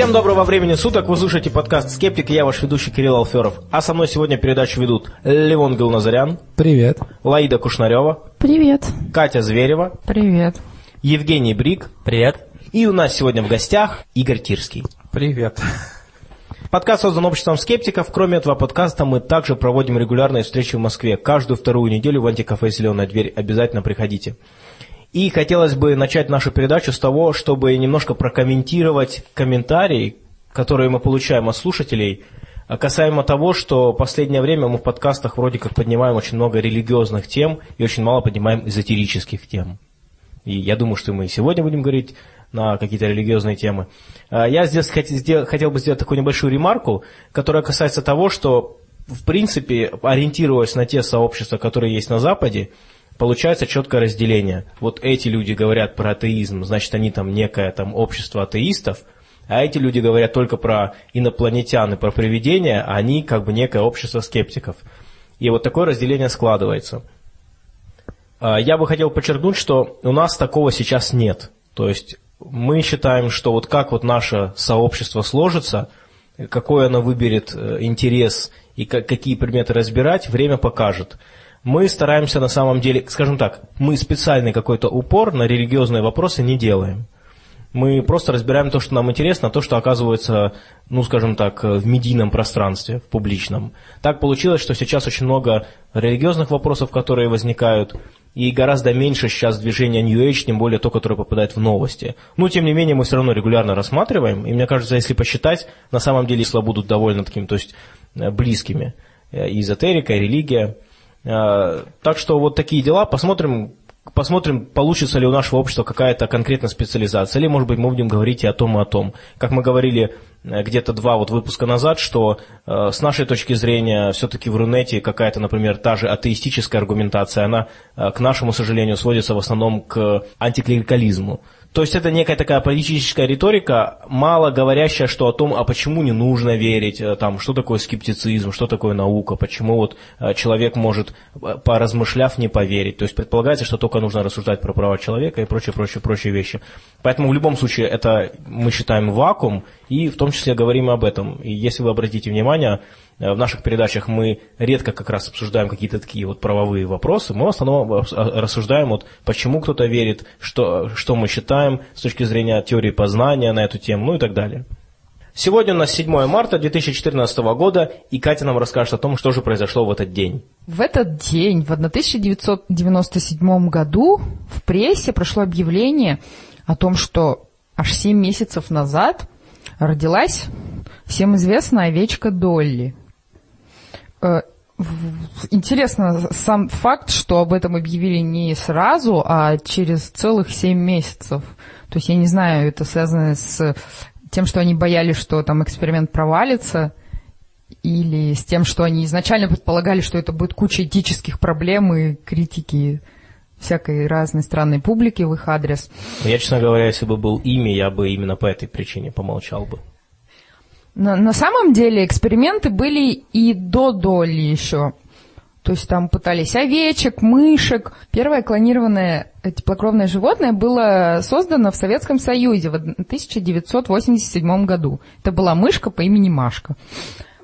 Всем доброго времени суток, вы слушаете подкаст «Скептик» и я ваш ведущий Кирилл Алферов. А со мной сегодня передачу ведут Левон Галназарян, Привет. Лаида Кушнарева, Привет. Катя Зверева, Привет. Евгений Брик Привет. и у нас сегодня в гостях Игорь Тирский. Привет. Подкаст создан обществом скептиков. Кроме этого подкаста мы также проводим регулярные встречи в Москве. Каждую вторую неделю в антикафе «Зеленая дверь». Обязательно приходите. И хотелось бы начать нашу передачу с того, чтобы немножко прокомментировать комментарии, которые мы получаем от слушателей, а касаемо того, что в последнее время мы в подкастах вроде как поднимаем очень много религиозных тем и очень мало поднимаем эзотерических тем. И я думаю, что мы и сегодня будем говорить на какие-то религиозные темы. А Я здесь хот- хотел бы сделать такую небольшую ремарку, которая касается того, что, в принципе, ориентируясь на те сообщества, которые есть на Западе, получается четкое разделение. Вот эти люди говорят про атеизм, значит, они там некое там общество атеистов, а эти люди говорят только про инопланетян и про привидения, а они как бы некое общество скептиков. И вот такое разделение складывается. А, Я бы хотел подчеркнуть, что у нас такого сейчас нет. То есть мы считаем, что вот как вот наше сообщество сложится, какой оно выберет э, интерес и ка- какие предметы разбирать, время покажет. Мы стараемся на самом деле, скажем так, мы специальный какой-то упор на религиозные вопросы не делаем. Мы просто разбираем то, что нам интересно, то, что оказывается, ну, скажем так, в медийном пространстве, в публичном. Так получилось, что сейчас очень много религиозных вопросов, которые возникают, и гораздо меньше сейчас движения New Age, тем более то, которое попадает в новости. Но, тем не менее, мы все равно регулярно рассматриваем, и мне кажется, если посчитать, на самом деле числа будут довольно такими, то есть э, близкими. Э, И эзотерика, и религия. Э, Так что вот такие дела. Посмотрим, посмотрим, получится ли у нашего общества какая-то конкретная специализация, или, может быть, мы будем говорить и о том, и о том. Как мы говорили э, где-то два вот выпуска назад, что э, с нашей точки зрения все-таки в Рунете какая-то, например, та же атеистическая аргументация, она, э, к нашему сожалению, сводится в основном к антиклерикализму. То есть это некая такая политическая риторика, мало говорящая, что о том, а почему не нужно верить, э, там, что такое скептицизм, что такое наука, почему вот э, человек может, э, поразмышляв, не поверить. То есть предполагается, что только нужно рассуждать про права человека и прочие, прочие, прочие вещи. Поэтому в любом случае это мы считаем вакуум, и в том числе говорим об этом. И если вы обратите внимание, в наших передачах мы редко как раз обсуждаем какие-то такие вот правовые вопросы, мы в основном ос- рассуждаем вот почему кто-то верит, что, что мы считаем с точки зрения теории познания на эту тему, ну и так далее. Сегодня у нас 7 марта 2014 года, и Катя нам расскажет о том, что же произошло в этот день. В этот день, в 1997 году, в прессе прошло объявление о том, что аж 7 месяцев назад родилась всем известная овечка Долли. Э, Интересно сам факт, что об этом объявили не сразу, а через целых 7 месяцев. То есть я не знаю, это связано с тем, что они боялись, что там эксперимент провалится, или с тем, что они изначально предполагали, что это будет куча этических проблем и критики всякой разной странной публики в их адрес. Я, честно говоря, если бы был ими, я бы именно по этой причине помолчал бы. На, на самом деле эксперименты были и до Долли еще. То есть там пытались овечек, мышек. Первое клонированное э, теплокровное животное было создано в Советском Союзе в 1987 году. Это была мышка по имени Машка.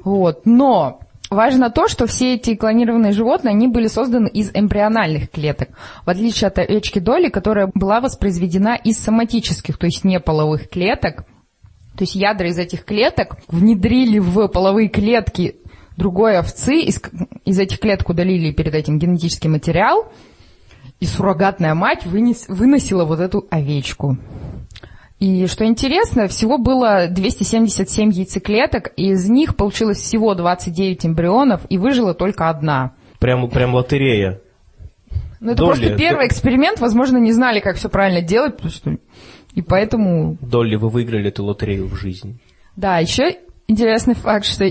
Вот. Но важно то, что все эти клонированные животные, они были созданы из эмбриональных клеток, в отличие от овечки Доли, которая была воспроизведена из соматических, то есть неполовых клеток. То есть ядра из этих клеток внедрили в половые клетки другой овцы, из, из этих клеток удалили перед этим генетический материал, и суррогатная мать вынес, выносила вот эту овечку. И что интересно, всего было 277 яйцеклеток, и из них получилось всего 29 эмбрионов, и выжила только одна. Прям, прям лотерея. Ну, это Долли, просто первый эксперимент, возможно, не знали, как все правильно делать, потому что... и поэтому Долли, вы выиграли эту лотерею в жизни. Да, еще интересный факт, что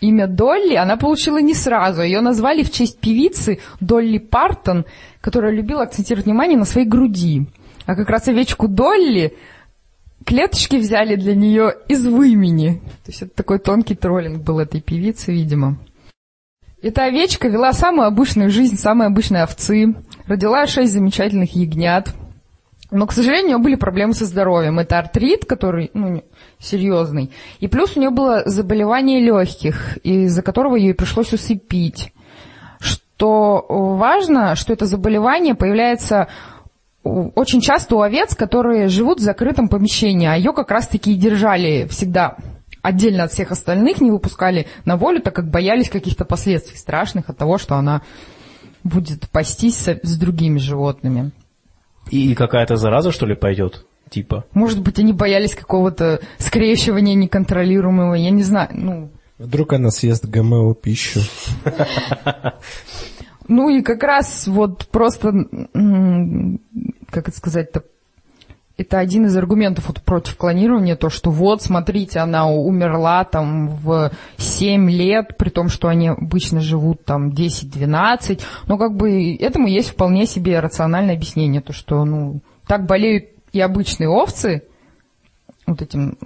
имя Долли она получила не сразу. Ее назвали в честь певицы Долли Партон, которая любила акцентировать внимание на своей груди. А как раз овечку Долли клеточки взяли для нее из вымени. То есть это такой тонкий троллинг был этой певицы, видимо. Эта овечка вела самую обычную жизнь самой обычной овцы, родила шесть замечательных ягнят, Но, к сожалению, у нее были проблемы со здоровьем. Это артрит, который ну, серьезный. И плюс у нее было заболевание легких, из-за которого ей пришлось усыпить. Что важно, что это заболевание появляется очень часто у овец, которые живут в закрытом помещении, а ее как раз-таки и держали всегда отдельно от всех остальных, не выпускали на волю, так как боялись каких-то последствий страшных от того, что она будет пастись с другими животными. И какая-то зараза, что ли, пойдет? Типа. Может быть, они боялись какого-то скрещивания неконтролируемого, я не знаю, ну... Вдруг она съест ГМО пищу. Ну и как раз вот просто, как это сказать-то, это один из аргументов вот против клонирования, то, что вот, смотрите, она умерла там в 7 лет, при том, что они обычно живут там 10-12, но как бы этому есть вполне себе рациональное объяснение, то, что, ну, так болеют и обычные овцы, вот этим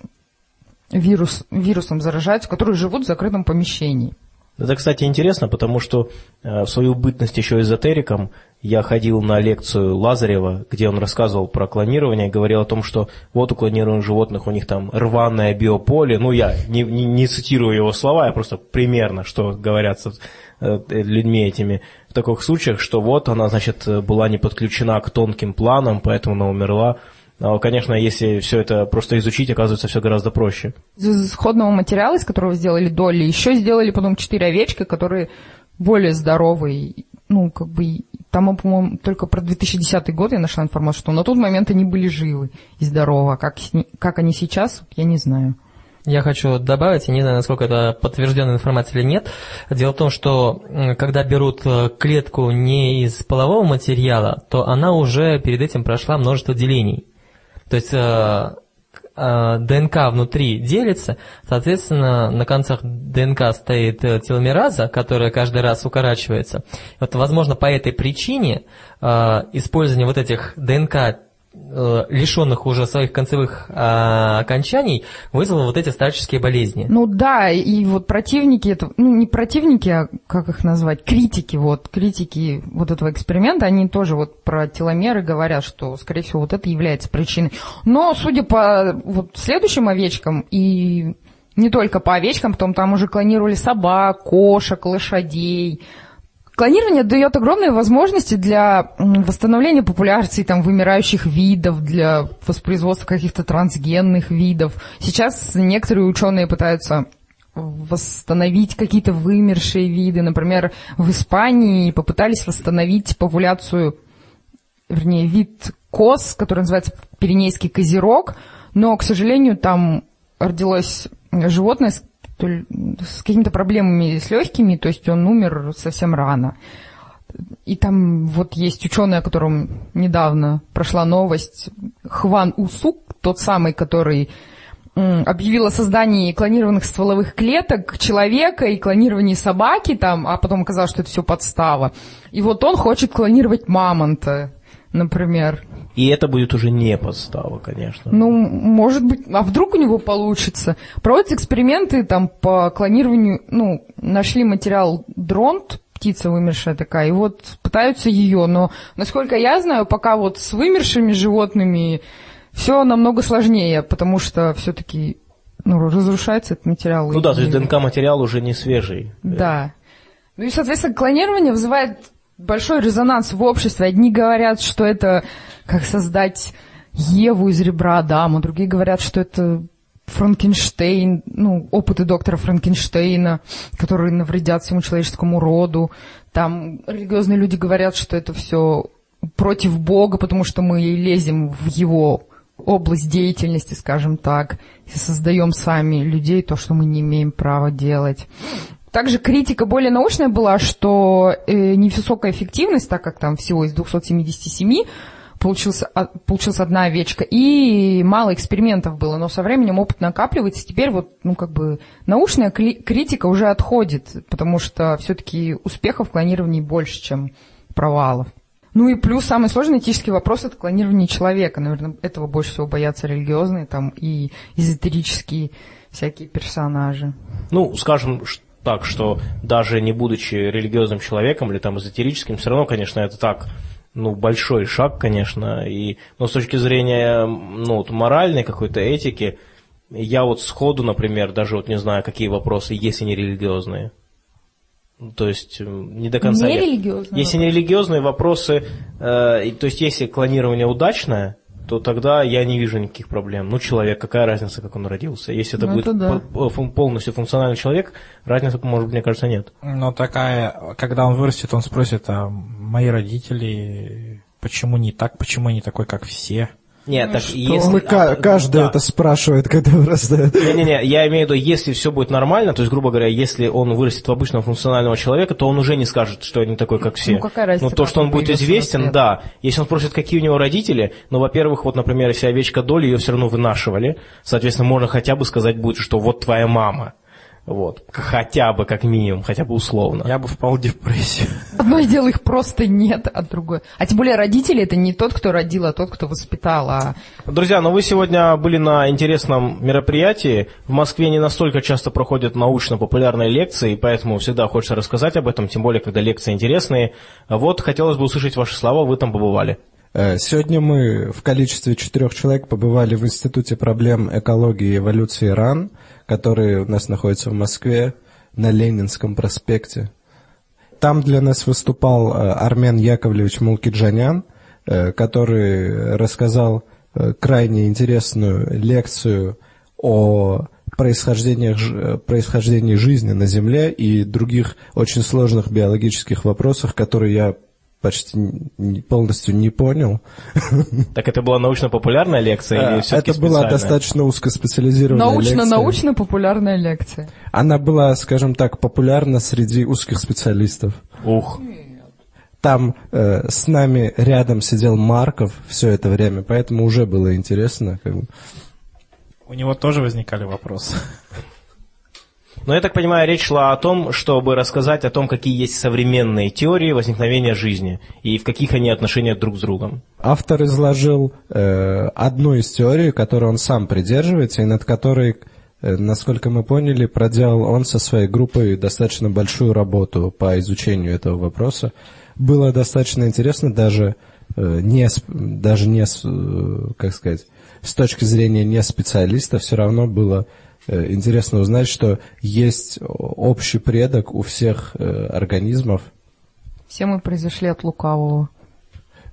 вирус, вирусом заражаются, которые живут в закрытом помещении. Это, кстати, интересно, потому что э, в свою бытность еще эзотериком я ходил на лекцию Лазарева, где он рассказывал про клонирование, говорил о том, что вот у клонированных животных у них там рваное биополе. Ну, я не, не, не цитирую его слова, я просто примерно, что говорят э, людьми этими в таких случаях, что вот она, значит, была не подключена к тонким планам, поэтому она умерла. Но, конечно, если все это просто изучить, оказывается, все гораздо проще. Из исходного материала, из которого сделали доли, еще сделали потом четыре овечки, которые более здоровые. Ну, как бы, там, по-моему, только про 2010 год я нашла информацию, что на тот момент они были живы и здоровы. А как, как они сейчас, я не знаю. Я хочу добавить, я не знаю, насколько это подтвержденная информация или нет. Дело в том, что когда берут э, клетку не из полового материала, то она уже перед этим прошла множество делений. То есть э, э, ДНК внутри делится, соответственно, на концах ДНК стоит э, теломераза, которая каждый раз укорачивается. Вот, возможно, по этой причине использование вот этих ДНК лишенных уже своих концевых а, окончаний, вызвало вот эти старческие болезни. Ну да, и вот противники, это, ну не противники, а как их назвать, критики, вот, критики вот этого эксперимента, они тоже вот про теломеры говорят, что, скорее всего, вот это является причиной. Но, судя по вот следующим овечкам и не только по овечкам, потом там уже клонировали собак, кошек, лошадей, Клонирование дает огромные возможности для восстановления популяции там, вымирающих видов, для воспроизводства каких-то трансгенных видов. Сейчас некоторые ученые пытаются восстановить какие-то вымершие виды. Например, в Испании попытались восстановить популяцию, вернее, вид коз, который называется пиренейский козерог, но, к сожалению, там родилось животное, какими-то проблемами с легкими, то есть он умер совсем рано. И там вот есть ученый, о котором недавно прошла новость, Хван Усук, тот самый, который объявил о создании клонированных стволовых клеток человека и клонировании собаки там, а потом оказалось, что это все подстава. И вот он хочет клонировать мамонта, например. И это будет уже не подстава, конечно. Ну, может быть, а вдруг у него получится? Проводятся эксперименты там по клонированию, ну, нашли материал дронт, птица вымершая такая, и вот пытаются ее, но, насколько я знаю, пока вот с вымершими животными все намного сложнее, потому что все-таки ну, разрушается этот материал. Ну да, то есть ДНК-материал уже не свежий. Да. Ну и, соответственно, клонирование вызывает большой резонанс в обществе. Одни говорят, что это как создать Еву из ребра Адама, другие говорят, что это Франкенштейн, ну, опыты доктора Франкенштейна, которые навредят всему человеческому роду. Там религиозные люди говорят, что это все против Бога, потому что мы лезем в его область деятельности, скажем так, и создаем сами людей то, что мы не имеем права делать. Также критика более научная была, что э, невысокая эффективность, так как там всего из 277 получился, получилась одна овечка, и мало экспериментов было, но со временем опыт накапливается, теперь вот, ну, как бы, научная критика уже отходит, потому что все-таки успехов в клонировании больше, чем провалов. Ну и плюс самый сложный этический вопрос – это клонирование человека. Наверное, этого больше всего боятся религиозные там и эзотерические всякие персонажи. Ну, скажем, так, что даже не будучи религиозным человеком или там эзотерическим, все равно, конечно, это так ну, большой шаг, конечно, и, но с точки зрения, ну, вот моральной какой-то этики, я вот сходу, например, даже вот не знаю, какие вопросы, если не религиозные. То есть не до конца. Не религиозные Если не религиозные вопросы, э, то есть если клонирование удачное, то тогда я не вижу никаких проблем. Ну, человек, какая разница, как он родился? Если это Ну, будет это да. фун- полностью функциональный человек, разницы, может быть, мне кажется, нет. Но такая, когда он вырастет, он спросит, а мои родители, почему не так, почему не такой, как все? Нет, так То если... мы а, каждый да. это спрашивает, когда вырастает. Не-не-не, я имею в виду, если все будет нормально, то есть, грубо говоря, если он вырастет в обычного функционального человека, то он уже не скажет, что я не такой, как все. Ну, какая разница, Ну, то, что он будет известен, да. Если он спросит, какие у него родители, ну, во-первых, вот, например, если овечка Доли, ее все равно вынашивали, соответственно, можно хотя бы сказать будет, что вот твоя мама. Вот. Хотя бы, как минимум, хотя бы условно. Я бы впал в депрессию. Одно дело их просто нет, а другое. А тем более родители это не тот, кто родил, а тот, кто воспитал. А Друзья, ну вы сегодня были на интересном мероприятии. В Москве не настолько часто проходят научно-популярные лекции, и поэтому всегда хочется рассказать об этом, тем более, когда лекции интересные. Вот, хотелось бы услышать ваши слова, вы там побывали. Э, Сегодня мы в количестве четырех человек побывали в Институте проблем экологии и эволюции РАН, который у нас находится в Москве на Ленинском проспекте. Там для нас выступал э, Армен Яковлевич Мулкиджанян, э, который рассказал крайне интересную лекцию о э, происхождении жизни на Земле и других очень сложных биологических вопросах, которые я почти полностью не понял. Так это была научно-популярная лекция или Э, все-таки Это была достаточно узкоспециализированная лекция. научно-научно-популярная лекция. Она была, скажем так, популярна среди узких специалистов. Ух. Там э, с нами рядом сидел Марков все это время, поэтому уже было интересно. как бы. У него тоже возникали вопросы. Но я так понимаю, речь шла о том, чтобы рассказать о том, какие есть современные теории возникновения жизни и в каких они отношениях друг с другом. Автор изложил э, одну из теорий, которой он сам придерживается, и над которой, э, насколько мы поняли, проделал он со своей группой достаточно большую работу по изучению этого вопроса. Было достаточно интересно даже э, не, даже не, э, как сказать, с точки зрения не специалиста, все равно было интересно узнать, что есть общий предок у всех э, организмов, Все мы произошли от лукавого.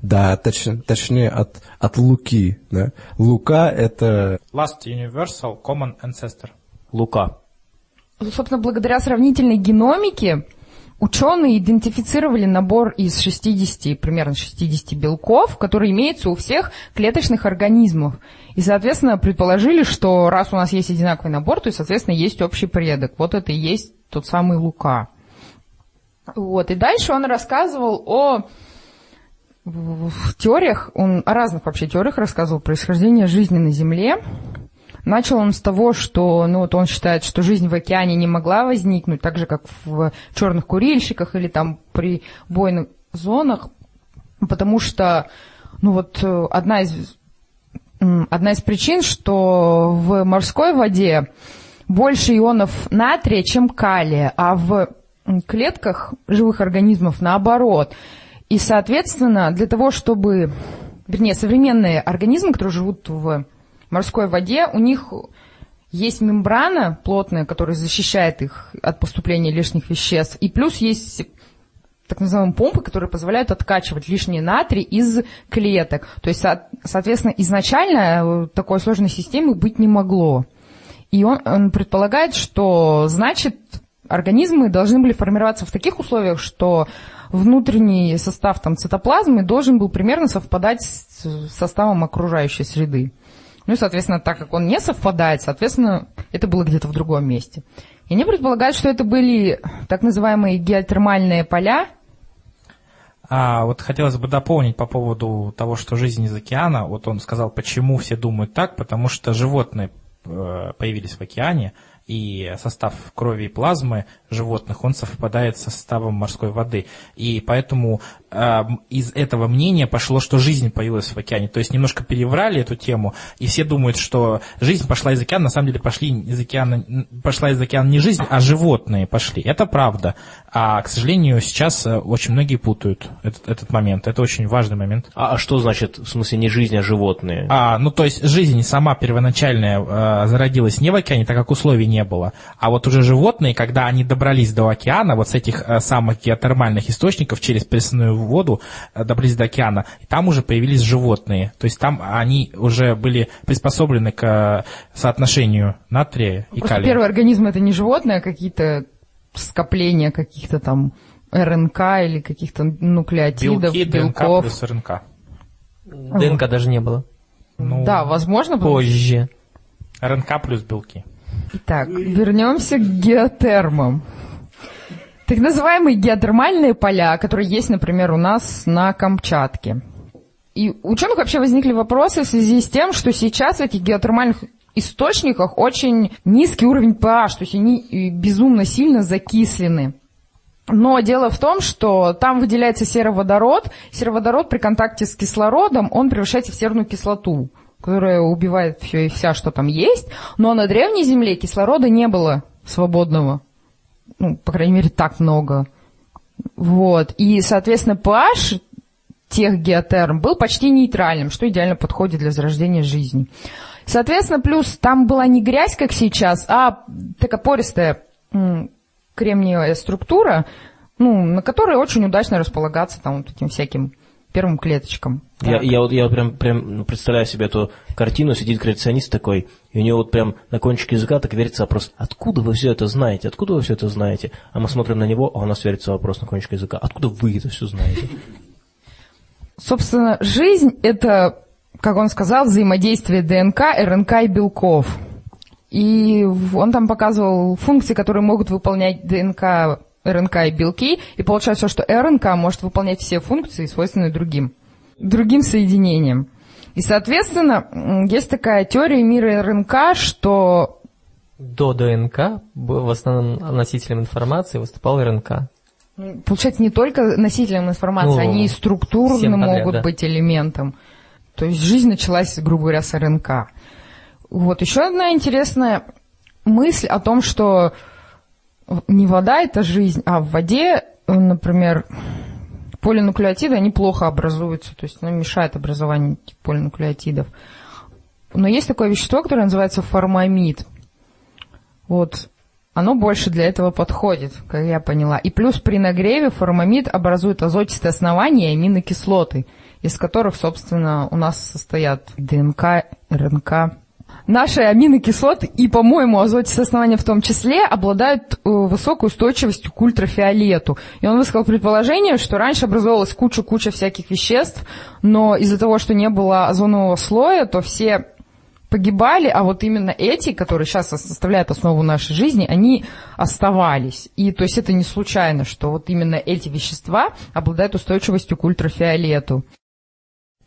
Да, точ- точнее от, от Луки. Да? Лука это Last Universal Common Ancestor. Лука. Собственно, благодаря сравнительной геномике ученые идентифицировали набор из 60, примерно 60 белков, которые имеются у всех клеточных организмов. И, соответственно, предположили, что раз у нас есть одинаковый набор, то, соответственно, есть общий предок. Вот это и есть тот самый Лука. Вот. И дальше он рассказывал о в теориях, он о разных вообще теориях рассказывал происхождение жизни на Земле. Начал он с того, что ну, вот он считает, что жизнь в океане не могла возникнуть, так же, как в черных курильщиках или там при бойных зонах, потому что ну, вот, э, одна, из, одна из причин, что в морской воде больше ионов натрия, чем калия, а в клетках живых организмов наоборот. И, соответственно, для того, чтобы, вернее, современные организмы, которые живут в морской воде, у них есть мембрана плотная, которая защищает их от поступления лишних веществ, и плюс есть так называемые помпы, которые позволяют откачивать лишний натрий из клеток. То есть, со- соответственно, изначально э, такой сложной системы быть не могло. И он, он предполагает, что значит организмы должны были формироваться в таких условиях, что внутренний состав там, цитоплазмы должен был примерно совпадать с составом окружающей среды. Ну и, соответственно, так как он не совпадает, соответственно, это было где-то в другом месте. И они предполагают, что это были так называемые геотермальные поля, А вот хотелось бы дополнить по поводу того, что жизнь из океана. Вот он сказал, почему все думают так, потому что животные э, появились в океане, и состав крови и плазмы животных, он совпадает со составом морской воды. И поэтому из этого мнения пошло, что жизнь появилась в океане. То есть немножко переврали эту тему, и все думают, что жизнь пошла из океана, на самом деле пошли из океана, пошла из океана не жизнь, а животные пошли. Это правда. А, к сожалению, сейчас э, очень многие путают этот, этот момент. Это очень важный момент. А, а что значит, в смысле, не жизнь, а животные? А, ну, то есть жизнь сама первоначальная э, зародилась не в океане, так как условий не было. А вот уже животные, когда они добрались до океана, вот с этих э, самых геотермальных источников через пресную воду э, добрались до океана, и там уже появились животные. То есть там они уже были приспособлены к э, соотношению натрия и Просто калия. первый организм это не животное, а какие-то скопления каких-то там РНК или каких-то нуклеотидов, Белки, ДНК белков. плюс РНК. ДНК даже не было. Ну, Да, возможно. Позже. РНК плюс белки. Итак, вернемся к геотермам. Так называемые геотермальные поля, которые есть, например, у нас на Камчатке. И ученых вообще возникли вопросы в связи с тем, что сейчас в этих геотермальных источниках очень низкий уровень pH, то есть они э, безумно сильно закислены. Но дело в том, что там выделяется сероводород. Сероводород при контакте с кислородом, он превращается в серную кислоту, которая убивает все и вся, что там есть. Но на древней Земле кислорода не было свободного. Ну, по крайней мере, так много. Вот. И, соответственно, pH тех геотерм был почти нейтральным, что идеально подходит для зарождения жизни. Соответственно, плюс там была не грязь, как сейчас, а такая пористая кремниевая структура, ну, на которой очень удачно располагаться там вот этим всяким первым клеточкам. Я, я вот я вот прям, прям ну, представляю себе эту картину, сидит креационист такой, и у него вот прям на кончике языка так верится вопрос, откуда вы все это знаете, откуда вы все это знаете? А мы смотрим на него, а у нас верится вопрос на кончике языка, откуда вы это все знаете? Собственно, жизнь – это, как он сказал, взаимодействие ДНК, РНК и белков. И он там показывал функции, которые могут выполнять ДНК, РНК и белки, и получается, что РНК может выполнять все функции, свойственные другим, другим соединениям. И, соответственно, есть такая теория мира РНК, что До ДНК в основном носителем информации выступал РНК. получается не только носителем информации, Ну, они и структурно всем подряд, могут да. быть элементом. То есть жизнь началась, грубо говоря, с РНК. Вот еще одна интересная мысль о том, что не вода это жизнь, а в воде, э, например, полинуклеотиды, они плохо образуются, то есть оно мешает образованию полинуклеотидов. Но есть такое вещество, которое называется формамид. Вот. Оно больше для этого подходит, как я поняла. И плюс при нагреве формамид образует азотистые основания и аминокислоты, из которых, собственно, у нас состоят ДНК, РНК. Наши аминокислоты и, по-моему, азотистые основания в том числе обладают э, высокой устойчивостью к ультрафиолету. И он высказал предположение, что раньше образовалась куча-куча всяких веществ, но из-за того, что не было озонового слоя, то все погибали, а вот именно эти, которые сейчас составляют основу нашей жизни, они оставались. И то есть это не случайно, что вот именно эти вещества обладают устойчивостью к ультрафиолету.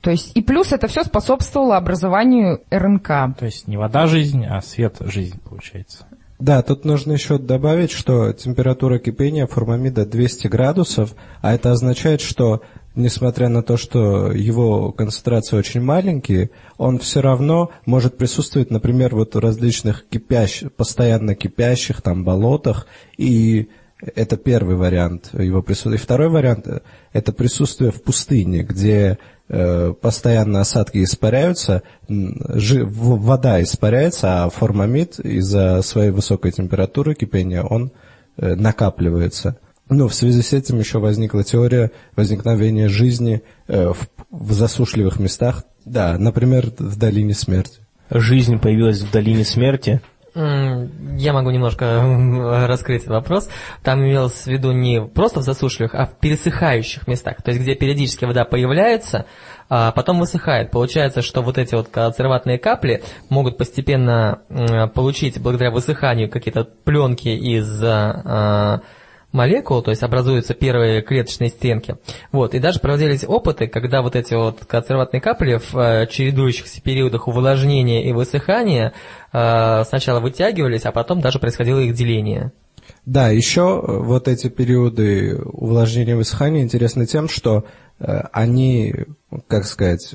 То есть и плюс это все способствовало образованию РНК. То есть не вода жизнь, а свет жизнь получается. Да, тут нужно еще добавить, что температура кипения формамида 200 градусов, а это означает, что несмотря на то, что его концентрации очень маленькие, он все равно может присутствовать, например, вот в различных кипящих, постоянно кипящих там болотах, и это первый вариант его присутствия. И второй вариант – это присутствие в пустыне, где э, постоянно осадки испаряются, вода испаряется, а формамид из-за своей высокой температуры кипения он э, накапливается. Ну, в связи с этим еще возникла теория возникновения жизни э, в засушливых местах, да, например, в долине смерти. Жизнь появилась в долине смерти. Я могу немножко м, раскрыть вопрос. Там имелось в виду не просто в засушливых, а в пересыхающих местах. То есть, где периодически вода появляется, а потом высыхает. Получается, что вот эти вот консерватные капли могут постепенно получить, благодаря высыханию, какие-то пленки из а, молекул, то есть образуются первые клеточные стенки. Вот, и даже проводились опыты, когда вот эти вот консерватные капли в э, чередующихся периодах увлажнения и высыхания э, сначала вытягивались, а потом даже происходило их деление. Да, еще э, вот эти периоды увлажнения и высыхания интересны тем, что они, как сказать,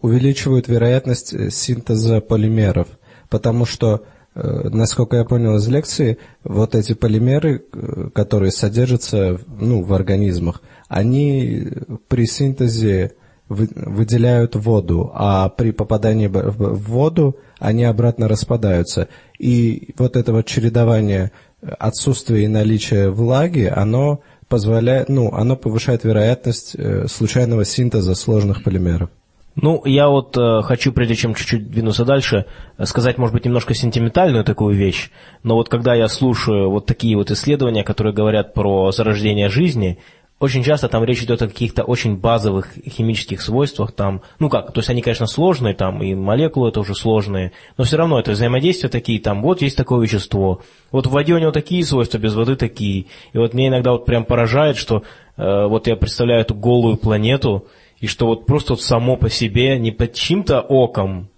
увеличивают вероятность синтеза полимеров, потому что, насколько я понял из лекции, вот эти полимеры, э, которые содержатся ну, в организмах, они при синтезе вы- выделяют воду, а при попадании в воду они обратно распадаются. И вот это вот чередование отсутствия и наличия влаги, оно позволяет, ну, оно повышает вероятность э, случайного синтеза сложных полимеров. Ну, я вот э, хочу, прежде чем чуть-чуть двинуться дальше, сказать, может быть, немножко сентиментальную такую вещь, но вот когда я слушаю вот такие вот исследования, которые говорят про зарождение жизни, очень часто там речь идет о каких-то очень базовых химических свойствах, там, ну как, то есть они, конечно, сложные, там, и молекулы тоже сложные, но все равно это взаимодействия такие, там, вот есть такое вещество, вот в воде у него такие свойства, без воды такие, и вот мне иногда вот прям поражает, что э, вот я представляю эту голую планету, и что вот просто вот само по себе, не под чьим-то оком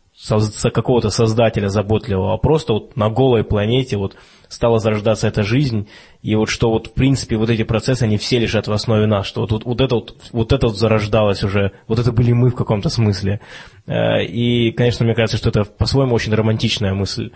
какого-то создателя заботливого, а просто вот на голой планете вот стала зарождаться эта жизнь, и вот что вот в принципе вот эти процессы, они все лежат в основе нас, что вот, вот, вот это вот, вот это вот зарождалось уже, вот это были мы в каком-то смысле. Э, И, конечно, мне кажется, что это по-своему очень романтичная мысль.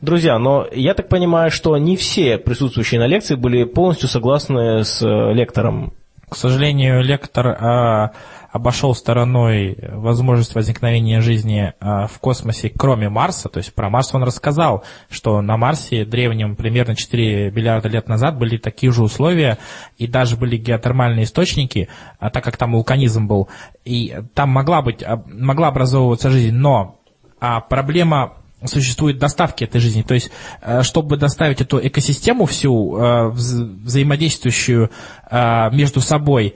Друзья, но я так понимаю, что не все присутствующие на лекции были полностью согласны с э, лектором. К сожалению, лектор а, обошел стороной возможность возникновения жизни а, в космосе, кроме Марса. То есть про Марс он рассказал, что на Марсе древнем примерно 4 миллиарда лет назад были такие же условия, и даже были геотермальные источники, а, так как там вулканизм был, и там могла быть, а, могла образовываться жизнь, но а, проблема существует доставки этой жизни. То есть, э, чтобы доставить эту экосистему всю, э, вз- взаимодействующую э, между собой,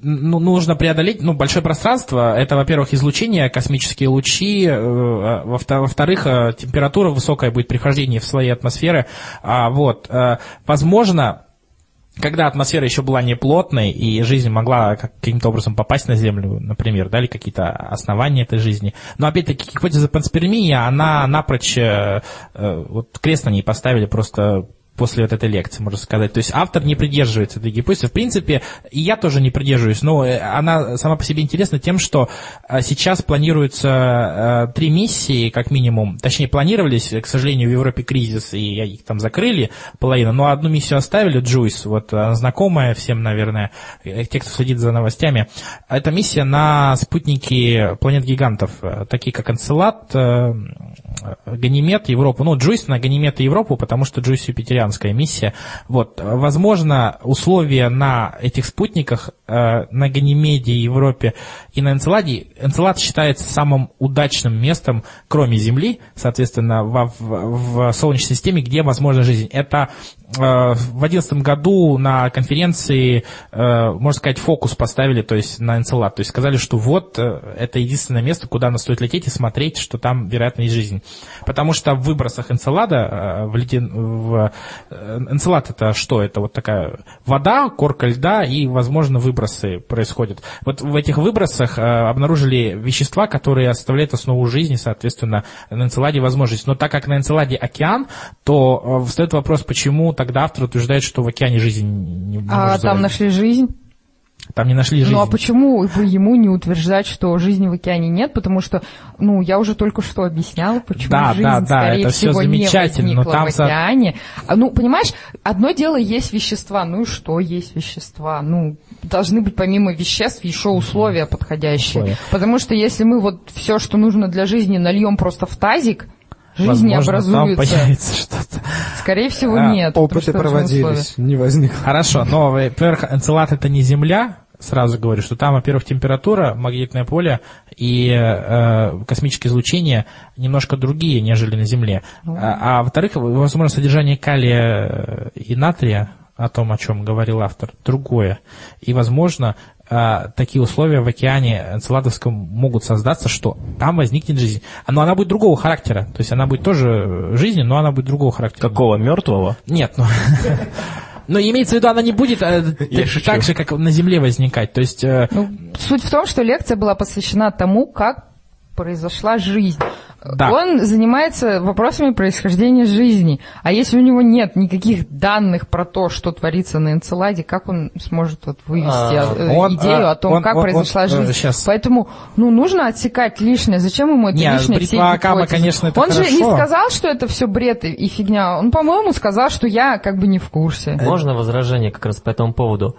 ну, нужно преодолеть ну, большое пространство. Это, во-первых, излучение, космические лучи, э, во-вто- во-вторых, э, температура высокая будет при вхождении в слои атмосферы. А, вот, э, возможно, когда атмосфера еще была неплотной, и жизнь могла как- каким-то образом попасть на Землю, например, да, или какие-то основания этой жизни. Но опять-таки гипотеза панспермии, она напрочь, вот крест на ней поставили просто после вот этой лекции, можно сказать. То есть автор не придерживается этой гипотезы. В принципе, и я тоже не придерживаюсь, но э, она сама по себе интересна тем, что э, сейчас планируется э, три миссии, как минимум, точнее, планировались, к сожалению, в Европе кризис, и их там закрыли половину, но одну миссию оставили, Джуйс, вот знакомая всем, наверное, те, кто следит за новостями. Это миссия на спутники планет-гигантов, такие как Энцелад, э, Ганимед, Европу. Ну, Джуйс на Ганимед и Европу, потому что Джуйс юпитерианская миссия. Вот, возможно, условия на этих спутниках, э, на Ганимеде, Европе и на Энцеладе, Энцелад считается самым удачным местом, кроме Земли, соответственно, во- в, в Солнечной системе, где возможна жизнь. Это в одиннадцатом году на конференции, э, можно сказать, фокус поставили, то есть на Энцелад. То есть сказали, что вот э, это единственное место, куда нам стоит лететь и смотреть, что там, вероятно, есть жизнь. Потому что в выбросах Энцелада, э, в леден- в, э, Энцелад это что? Это вот такая вода, корка льда и, возможно, выбросы происходят. Вот в этих выбросах э, обнаружили вещества, которые оставляют основу жизни, соответственно, на Энцеладе возможность. Но так как на Энцеладе океан, то э, встает вопрос, почему тогда автор утверждает, что в океане жизнь не А может там зародиться. нашли жизнь? Там не нашли жизнь. Ну а почему бы ему не утверждать, что жизни в океане нет? Потому что, ну, я уже только что объясняла, почему Да, жизнь, да, да, скорее это всего, замечательно, не но возникла там в со- океане. А, Ну, понимаешь, одно дело есть вещества, ну и что есть вещества? Ну, должны быть помимо веществ еще условия подходящие. Условия. Потому что если мы вот все, что нужно для жизни, нальем просто в тазик, жизнь Возможно, там образуется. появится что-то. Скорее всего, А, нет. потому Опыты проводились, не возникло. Хорошо, но, во-первых, Энцелад это не Земля, сразу говорю, что там, во-первых, температура, магнитное поле и э, космическое излучение немножко другие, нежели на Земле. А, а во-вторых, возможно, содержание калия и натрия о том, о чем говорил автор, другое. И, возможно, а, такие условия в океане Энцеладовском могут создаться, что там возникнет жизнь. Но она будет другого характера. То есть она будет тоже жизнь, но она будет другого характера. Какого, мертвого? Нет, ну... Но имеется в виду, она не будет э, так же, как на Земле возникать. То есть, э, Ну, суть в том, что лекция была посвящена тому, как произошла жизнь. Да. Он занимается вопросами происхождения жизни. А если у него нет никаких данных про то, что творится на Энцеладе, как он сможет вот вывести А, э, он, идею а, о том, он- как он- произошла он, э, жизнь? щас. Поэтому, ну, нужно отсекать лишнее. Зачем ему это Не, лишнее? все Акама, конечно, это Он же не хорошо. сказал, что это все бред и, и фигня. Он, по-моему, сказал, что я как бы не в курсе. Можно возражение как раз по этому поводу?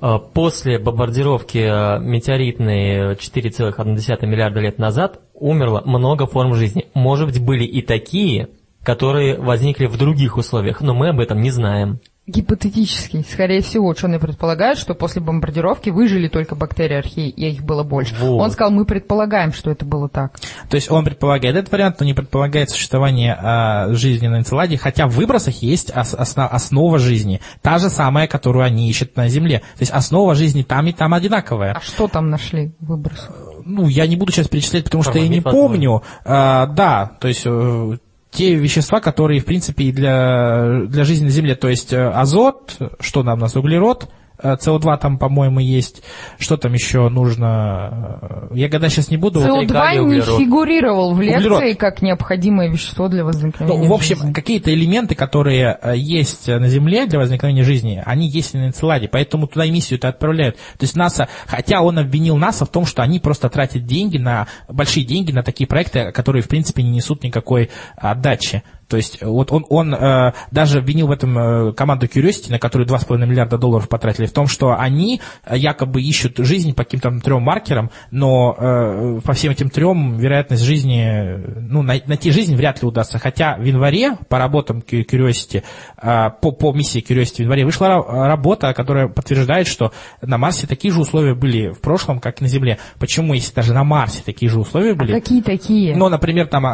Э, После бомбардировки э, метеоритной э, 4,1 миллиарда лет назад умерло много форм жизни. Может быть, были и такие, которые возникли в других условиях, но мы об этом не знаем. Гипотетически. Скорее всего, ученые предполагают, что после бомбардировки выжили только бактерии археи, и их было больше. Вот. Он сказал, мы предполагаем, что это было так. то есть он предполагает этот вариант, но не предполагает существование а, жизни на Энцеладе, хотя в выбросах есть ос- осна- основа жизни. Та же самая, которую они ищут на Земле. То есть основа жизни там и там одинаковая. А что там нашли в выбросах? ну, я не буду сейчас перечислять, потому что я не помню. А, да, то есть э, те вещества, которые, в принципе, и для, для жизни на Земле, то есть э, азот, что нам у нас, углерод, СО2 там, по-моему, есть, что там еще нужно, э, я гадать сейчас не буду. Вот, СО2 калий, не углерод. фигурировал в лекции Углерод. как необходимое вещество для возникновения Ну, в общем, какие-то элементы, которые э, есть на Земле для возникновения жизни, они есть и на Энцеладе, поэтому туда и миссию-то отправляют. То есть НАСА, хотя он обвинил НАСА в том, что они просто тратят деньги на, большие деньги на такие проекты, которые, в принципе, не несут никакой отдачи. То есть вот он, он э, даже обвинил в этом э, команду Curiosity, на которую 2,5 миллиарда долларов потратили, в том, что они э, якобы ищут жизнь по каким-то трем маркерам, но э, по всем этим трем вероятность жизни, э, ну, най- найти жизнь вряд ли удастся. Хотя в январе по работам Cu- Curiosity, э, по, по миссии Curiosity в январе вышла ра- работа, которая подтверждает, что на Марсе такие же условия были в прошлом, как и на Земле. Почему, если даже на Марсе такие же условия были? Какие такие? Ну, например, там а-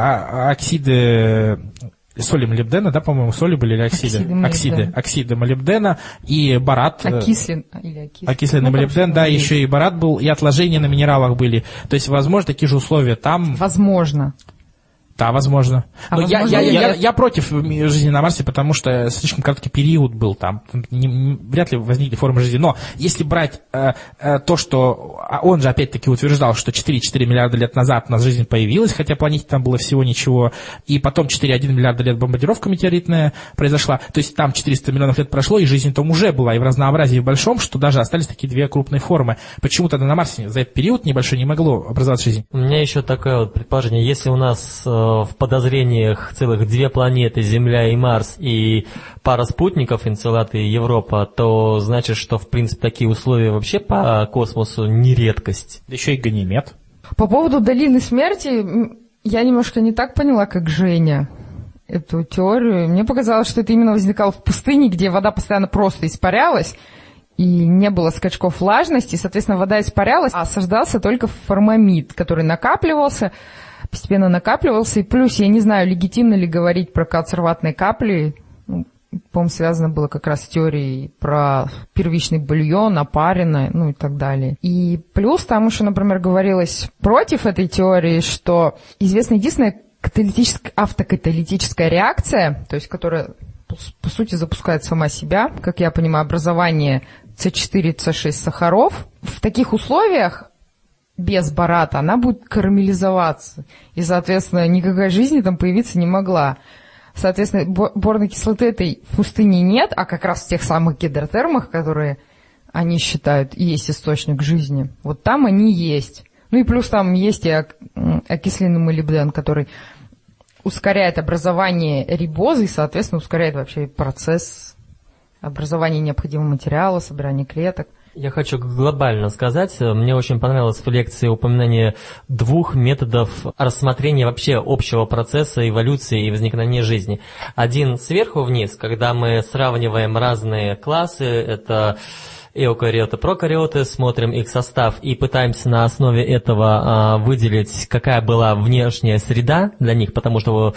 а- оксиды э, соли молибдена, да, по-моему, соли были или оксиды? Оксиды. Оксиды, оксиды молибдена и барат. э, Окислен... Или окислен. Окисленный Ну, молибден, да, еще и барат был, и отложения на минералах были. То есть, возможно, такие же условия там. Возможно. Да, возможно. А Но я, возможно, я, я, я- я- я против жизни на Марсе, потому что слишком короткий период был там. Не- не- вряд ли возникли формы жизни. Но если брать э, э, то, что а он же опять-таки утверждал, что 4,4 миллиарда лет назад у нас жизнь появилась, хотя планете там было всего ничего, и потом 4,1 миллиарда лет бомбардировка метеоритная произошла, то есть там 400 миллионов лет прошло, и жизнь там уже была, и в разнообразии большом, что даже остались такие две крупные формы. Почему тогда на Марсе за этот период небольшой не могло образоваться жизнь? У меня еще такое вот предположение. Если у нас э, в подозрениях целых две планеты, Земля и Марс, и пара спутников, Энцелад и Европа, то значит, что, в принципе, такие условия вообще по космосу не редкость. Да еще и Ганимед. По поводу долины смерти, я немножко не так поняла, как Женя эту теорию. Мне показалось, что это именно возникало в пустыне, где вода постоянно просто испарялась, и не было скачков влажности, и, соответственно, вода испарялась, а осаждался только формамид, который накапливался, постепенно накапливался. И плюс, я не знаю, легитимно ли говорить про консерватные капли, ну, по-моему, связано было как раз с теорией про первичный бульон, опаренное, ну и так далее. И плюс там еще, например, говорилось против этой теории, что известна единственная каталитическая, автокаталитическая реакция, то есть которая по сути запускает сама себя, как я понимаю, образование С4, С6 сахаров. В таких условиях без барата, она будет карамелизоваться. И, соответственно, никакой жизни там появиться не могла. Соответственно, бо- борной кислоты этой в пустыне нет, а как раз в тех самых гидротермах, которые они считают есть источник жизни, вот там они есть. Ну и плюс там есть и окисленный молибден, который ускоряет образование рибозы и, соответственно, ускоряет вообще процесс образования необходимого материала, собирания клеток. Я хочу глобально сказать, э, мне очень понравилось в лекции упоминание двух методов рассмотрения вообще общего процесса эволюции и возникновения жизни. Один сверху вниз, когда мы сравниваем разные классы, это эукариоты, прокариоты, смотрим их состав и пытаемся на основе этого а, выделить, какая была внешняя среда для них, потому что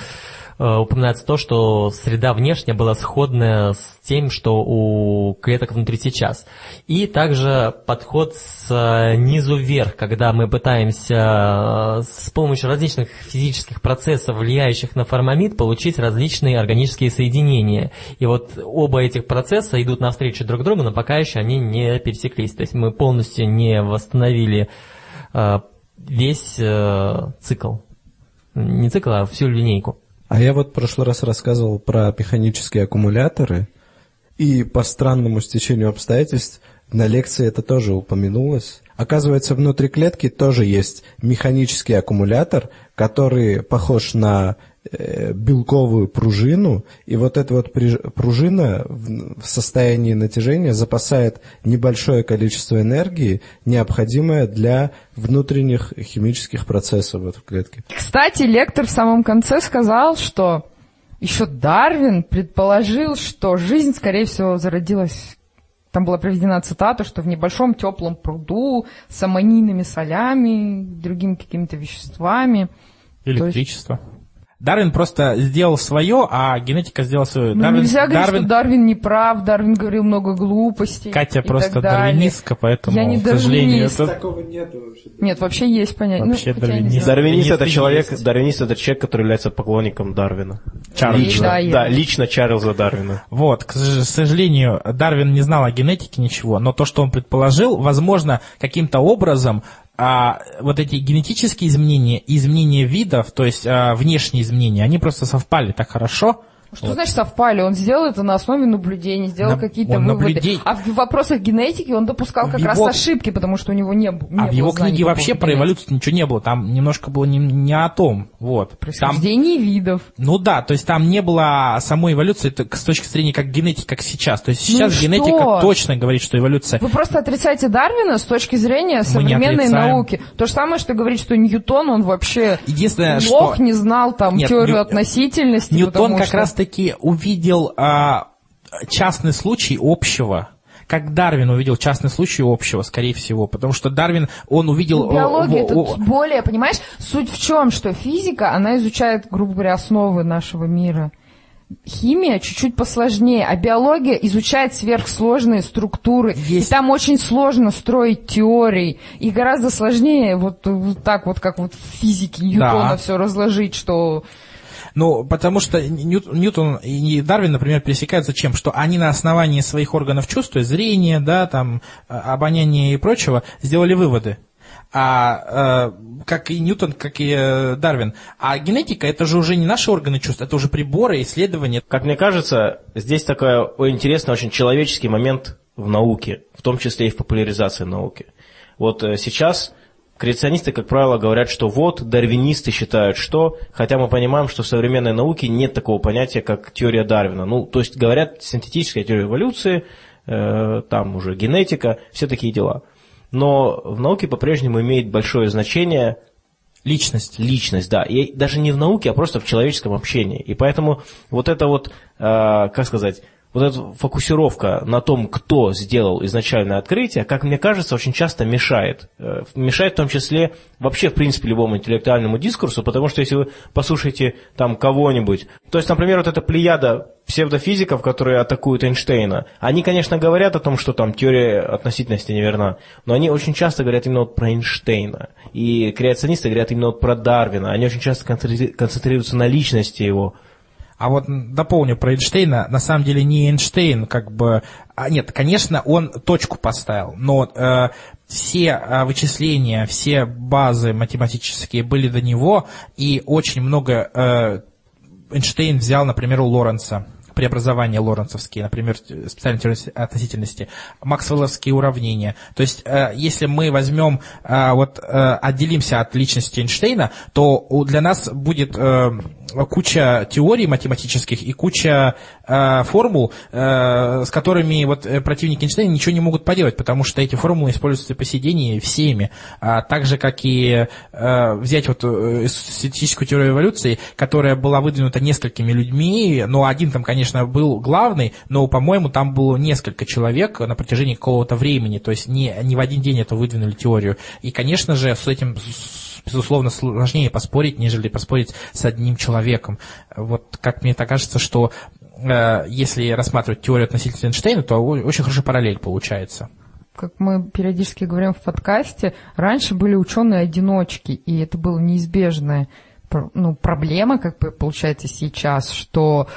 упоминается то, что среда внешняя была сходная с тем, что у клеток внутри сейчас. И также подход снизу вверх, когда мы пытаемся с помощью различных физических процессов, влияющих на формамид, получить различные органические соединения. И вот оба этих процесса идут навстречу друг другу, но пока еще они не пересеклись. То есть мы полностью не восстановили весь цикл. Не цикл, а всю линейку. А я вот в прошлый раз рассказывал про механические аккумуляторы, и по странному стечению обстоятельств на лекции это тоже упомянулось. Оказывается, внутри клетки тоже есть механический аккумулятор, который похож на белковую пружину, и вот эта вот пружина в состоянии натяжения запасает небольшое количество энергии, необходимое для внутренних химических процессов в этой клетке. Кстати, лектор в самом конце сказал, что еще Дарвин предположил, что жизнь, скорее всего, зародилась там была приведена цитата, что в небольшом теплом пруду с аммонийными солями, другими какими-то веществами. Электричество. Дарвин просто сделал свое, а генетика сделала свое. Ну, Дарвин, нельзя говорить, Дарвин... что Дарвин не прав, Дарвин говорил много глупостей. Катя просто дарвинистка, поэтому, Я не к сожалению... Это... Такого нет вообще. Нет, вообще есть понятие. Ну, вообще ну, дарвинист. Дарвинист это человек, есть. дарвинист это человек, который является поклонником Дарвина. Чарльза. Лично, да, да, лично Чарльза Дарвина. Вот, к сожалению, Дарвин не знал о генетике ничего, но то, что он предположил, возможно, каким-то образом а вот эти генетические изменения, изменения видов, то есть а, внешние изменения, они просто совпали так хорошо, что вот. значит совпали? Он сделал это на основе наблюдений, сделал на, какие-то выводы. Наблюдей... А в вопросах генетики он допускал как в раз его... ошибки, потому что у него не, было. А в его книге вообще про эволюцию ничего не было. Там немножко было не, не о том. Вот. Происхождение там... видов. Ну да, то есть там не было самой эволюции это с точки зрения как генетики, как сейчас. То есть сейчас ну генетика что? точно говорит, что эволюция... Вы просто отрицаете Дарвина с точки зрения современной науки. То же самое, что говорить, что Ньютон, он вообще Единственное, лох, что... не знал там Нет, теорию Нью... относительности. Ньютон как что... раз таки увидел а, частный случай общего как Дарвин увидел частный случай общего, скорее всего, потому что Дарвин, он увидел... Биология тут более, понимаешь, суть в чем, что физика, она изучает, грубо говоря, основы нашего мира. Химия чуть-чуть посложнее, а биология изучает сверхсложные структуры. Есть. И там очень сложно строить теории. И гораздо сложнее вот, вот так вот, как вот в физике Ньютона да. все разложить, что ну, потому что Ньютон и Дарвин, например, пересекаются чем? Что они на основании своих органов чувств, зрения, да, там, а, обоняния и прочего, сделали выводы. А э, как и Ньютон, как и э, Дарвин. А генетика это же уже не наши органы чувств, это уже приборы, исследования. Как мне кажется, здесь такой интересный, очень человеческий момент в науке, в том числе и в популяризации науки. Вот э, сейчас Креационисты, как правило, говорят, что вот, дарвинисты считают что, хотя мы понимаем, что в современной науке нет такого понятия, как теория Дарвина. Ну, то есть говорят синтетическая теория эволюции, э, там уже генетика, все такие дела. Но в науке по-прежнему имеет большое значение Личность. Личность, да. И даже не в науке, а просто в человеческом общении. И поэтому вот это вот, э, как сказать, вот эта фокусировка на том, кто сделал изначальное открытие, как мне кажется, очень часто мешает. Э, мешает в том числе вообще, в принципе, любому интеллектуальному дискурсу, потому что если вы послушаете там кого-нибудь, то есть, например, вот эта плеяда псевдофизиков, которые атакуют Эйнштейна, они, конечно, говорят о том, что там теория относительности неверна, но они очень часто говорят именно вот про Эйнштейна. И креационисты говорят именно вот про Дарвина. Они очень часто концентрируются на личности его. А вот дополню про Эйнштейна, на самом деле не Эйнштейн, как бы, а, нет, конечно, он точку поставил, но э, все э, вычисления, все базы математические были до него, и очень много э, Эйнштейн взял, например, у Лоренца преобразования лоренцевские, например, специальной теории относительности, максвелловские уравнения. То есть, э, если мы возьмем, э, вот, э, отделимся от личности Эйнштейна, то для нас будет куча теорий математических и куча э, формул, э, с которыми вот противники Эйнштейна ничего не могут поделать, потому что эти формулы используются по сей день всеми. А так же, как и э, взять вот статистическую теорию эволюции, которая была выдвинута несколькими людьми, но один там, конечно, был главный, но, по-моему, там было несколько человек на протяжении какого-то времени, то есть не, не в один день это выдвинули теорию. И, конечно же, с этим безусловно, сложнее поспорить, нежели поспорить с одним человеком. Вот как мне так кажется, что э, если рассматривать теорию относительно Эйнштейна, то очень хорошая параллель получается как мы периодически говорим в подкасте, раньше были ученые-одиночки, и это было неизбежная ну, проблема, как получается сейчас, что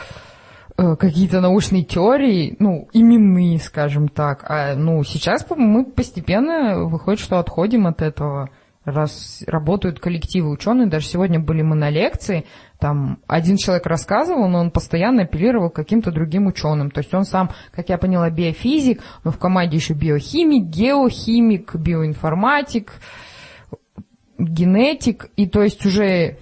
э, какие-то научные теории, ну, именные, скажем так, а ну, сейчас мы постепенно выходит, что отходим от этого раз работают коллективы ученые, даже сегодня были мы на лекции, там один человек рассказывал, но он постоянно апеллировал к каким-то другим ученым. То есть он сам, как я поняла, биофизик, но в команде еще биохимик, геохимик, биоинформатик, генетик, и то есть уже...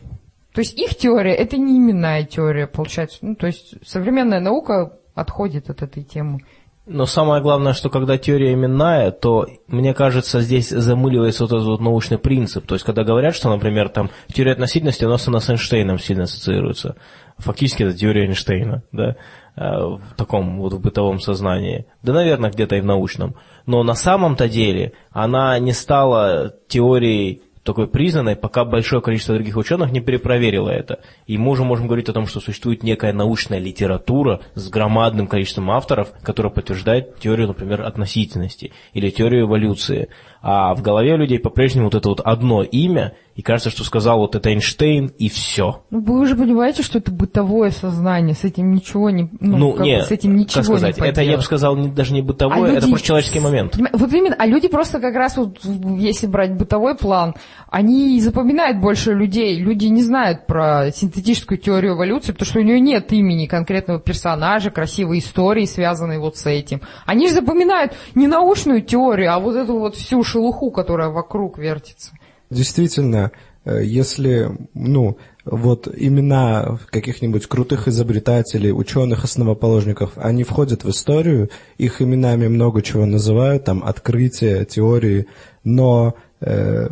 То есть их теория, это не именная теория, получается. Ну, то есть современная наука отходит от этой темы. Но самое главное, что когда теория именная, то, мне кажется, здесь замыливается вот этот вот научный принцип. То есть, когда говорят, что, например, там теория относительности, у нас с Эйнштейном сильно ассоциируется. Фактически это теория Эйнштейна, да, э, в таком вот в бытовом сознании. Да, наверное, где-то и в научном. Но на самом-то деле она не стала теорией такой признанной, пока большое количество других ученых не перепроверило это. И мы уже можем говорить о том, что существует некая научная литература с громадным количеством авторов, которая подтверждает теорию, например, относительности или теорию эволюции. А в голове у людей по-прежнему вот это вот одно имя, и кажется, что сказал вот это Эйнштейн, и все. Ну, вы уже понимаете, что это бытовое сознание, с этим ничего не... Ну, ну как нет, с этим ничего как сказать, не это я бы сказал не, даже не бытовое, а это просто человеческий момент. Вот именно, а люди просто как раз вот, если брать бытовой план, они запоминают больше людей, люди не знают про синтетическую теорию эволюции, потому что у нее нет имени конкретного персонажа, красивой истории, связанной вот с этим. Они же запоминают не научную теорию, а вот эту вот всю шелуху, которая вокруг вертится. Действительно, э, если, ну, вот имена каких-нибудь крутых изобретателей, ученых, основоположников, они входят в историю, их именами много чего называют, там, открытия, теории, но э,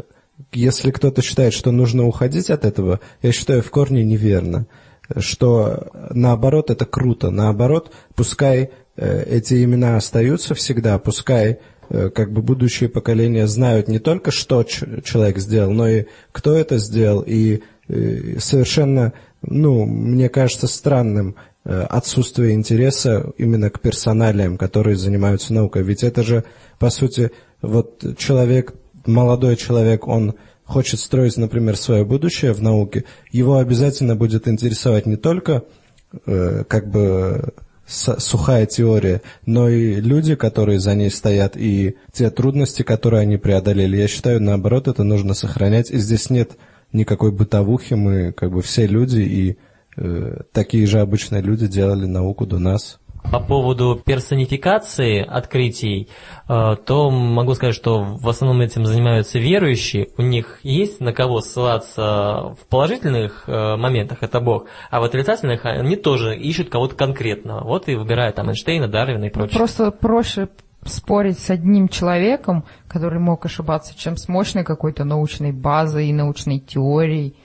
если кто-то считает, что нужно уходить от этого, я считаю, в корне неверно, что наоборот это круто, наоборот, пускай э, эти имена остаются всегда, пускай как бы будущие поколения знают не только, что человек сделал, но и кто это сделал. И э, совершенно, ну, мне кажется странным э, отсутствие интереса именно к персоналиям, которые занимаются наукой. Ведь это же, по сути, вот человек, молодой человек, он хочет строить, например, свое будущее в науке, его обязательно будет интересовать не только как бы сухая теория, но и люди, которые за ней стоят, и те трудности, которые они преодолели. Я считаю, наоборот, это нужно сохранять. И здесь нет никакой бытовухи, мы как бы все люди, и э, такие же обычные люди делали науку до нас. По поводу персонификации открытий, э, то могу сказать, что в основном этим занимаются верующие. У них есть на кого ссылаться в положительных э, моментах, это Бог, а в отрицательных они тоже ищут кого-то конкретного. Вот и выбирают там Эйнштейна, Дарвина и прочее. Просто проще спорить с одним человеком, который мог ошибаться, чем с мощной какой-то научной базой и научной теорией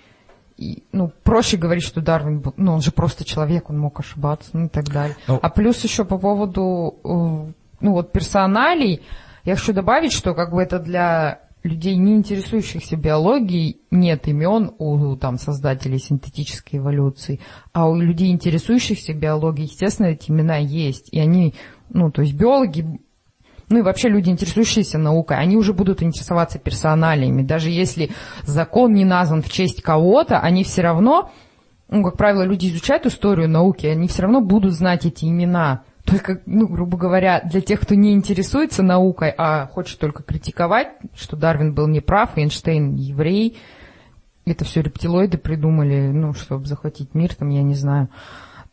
и, ну, проще говорить, что Дарвин, ну, он же просто человек, он мог ошибаться, ну, и так далее. Ну, а плюс еще по поводу, э, ну, вот персоналей, я хочу добавить, что как бы это для людей, не интересующихся биологией, нет имен у там, создателей синтетической эволюции, а у людей, интересующихся биологией, естественно, эти имена есть. И они, ну, то есть биологи ну и вообще люди, интересующиеся наукой, они уже будут интересоваться персоналиями. Даже если закон не назван в честь кого-то, они все равно, ну, как правило, люди изучают историю науки, они все равно будут знать эти имена. Только, ну, грубо говоря, для тех, кто не интересуется наукой, а хочет только критиковать, что Дарвин был неправ, Эйнштейн еврей, это все рептилоиды придумали, ну, чтобы захватить мир, там, я не знаю,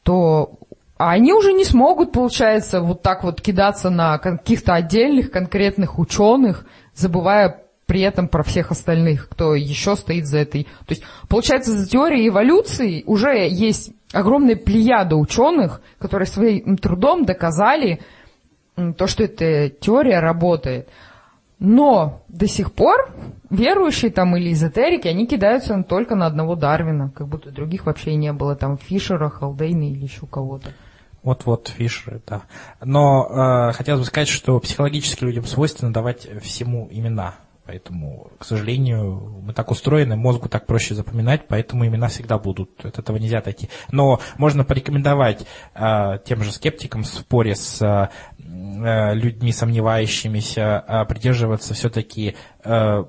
то а они уже не смогут, получается, вот так вот кидаться на каких-то отдельных конкретных ученых, забывая при этом про всех остальных, кто еще стоит за этой. То есть, получается, за теорией эволюции уже есть огромная плеяда ученых, которые своим трудом доказали то, что эта теория работает. Но до сих пор верующие там или эзотерики, они кидаются только на одного Дарвина, как будто других вообще не было, там Фишера, Халдейна или еще кого-то. Вот-вот, Фишеры, да. Но э, хотелось бы сказать, что психологически людям свойственно давать всему имена. Поэтому, к сожалению, мы так устроены, мозгу так проще запоминать, поэтому имена всегда будут. От этого нельзя отойти. Но можно порекомендовать э, тем же скептикам в споре с э, людьми сомневающимися э, придерживаться все-таки э,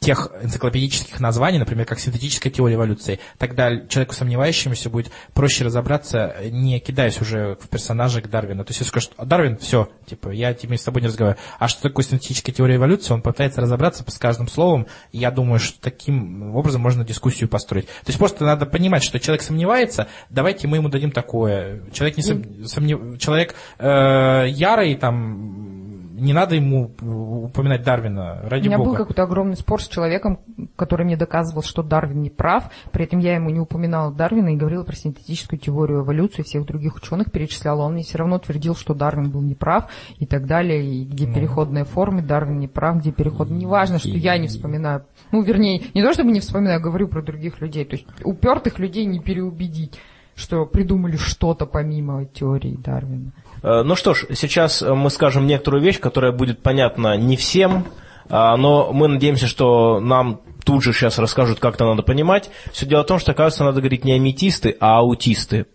тех энциклопедических названий, например, как синтетическая теория эволюции, тогда человеку сомневающемуся будет проще разобраться, не кидаясь уже в персонажа Дарвина. То есть, если скажет, Дарвин, все, типа, я тебе с тобой не разговариваю. А что такое синтетическая теория эволюции? Он пытается разобраться с каждым словом, и я думаю, что таким образом можно дискуссию построить. То есть, просто надо понимать, что человек сомневается, давайте мы ему дадим такое. Человек, не сом... сомнев... человек э, ярый, там, не надо ему упоминать Дарвина, ради У меня бога. был какой-то огромный спор с человеком, который мне доказывал, что Дарвин не прав. При этом я ему не упоминала Дарвина и говорила про синтетическую теорию эволюции, всех других ученых перечисляла. Он мне все равно твердил, что Дарвин был неправ и так далее, и где Ну. переходные формы, Дарвин не прав, где переход. Неважно, что я не вспоминаю. Ну, вернее, не то чтобы не вспоминаю, говорю про других людей. То есть упертых людей не переубедить что придумали что-то помимо теории Дарвина. Э, Ну что ж, сейчас мы скажем некоторую вещь, которая будет понятна не всем, а, но мы надеемся, что нам тут же сейчас расскажут, как это надо понимать. Все дело в том, что, кажется, надо говорить не аметисты, а аутисты.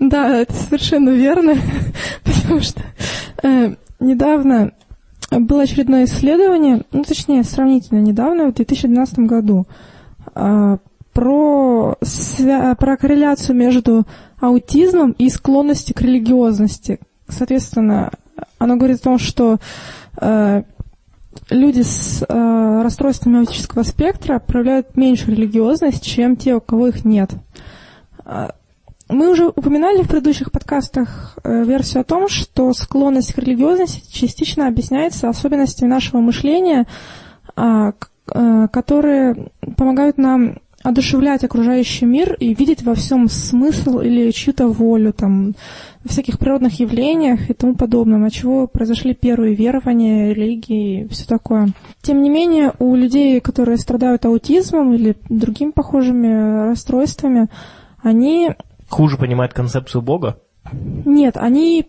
Да, это совершенно верно, потому что э, недавно было очередное исследование, ну, точнее, сравнительно недавно, в 2012 году, э, про, свя- про корреляцию между аутизмом и склонностью к религиозности. Соответственно, оно говорит о том, что э, люди с э, расстройствами аутического спектра проявляют меньшую религиозность, чем те, у кого их нет. А, Мы уже упоминали в предыдущих подкастах э, версию о том, что склонность к религиозности частично объясняется особенностями нашего мышления, а, э, которые помогают нам одушевлять окружающий мир и видеть во всем смысл или чью-то волю, там, всяких природных явлениях и тому подобном, от чего произошли первые верования, религии и все такое. Тем не менее, у людей, которые страдают аутизмом или другими похожими расстройствами, они Хуже понимают концепцию Бога? нет, они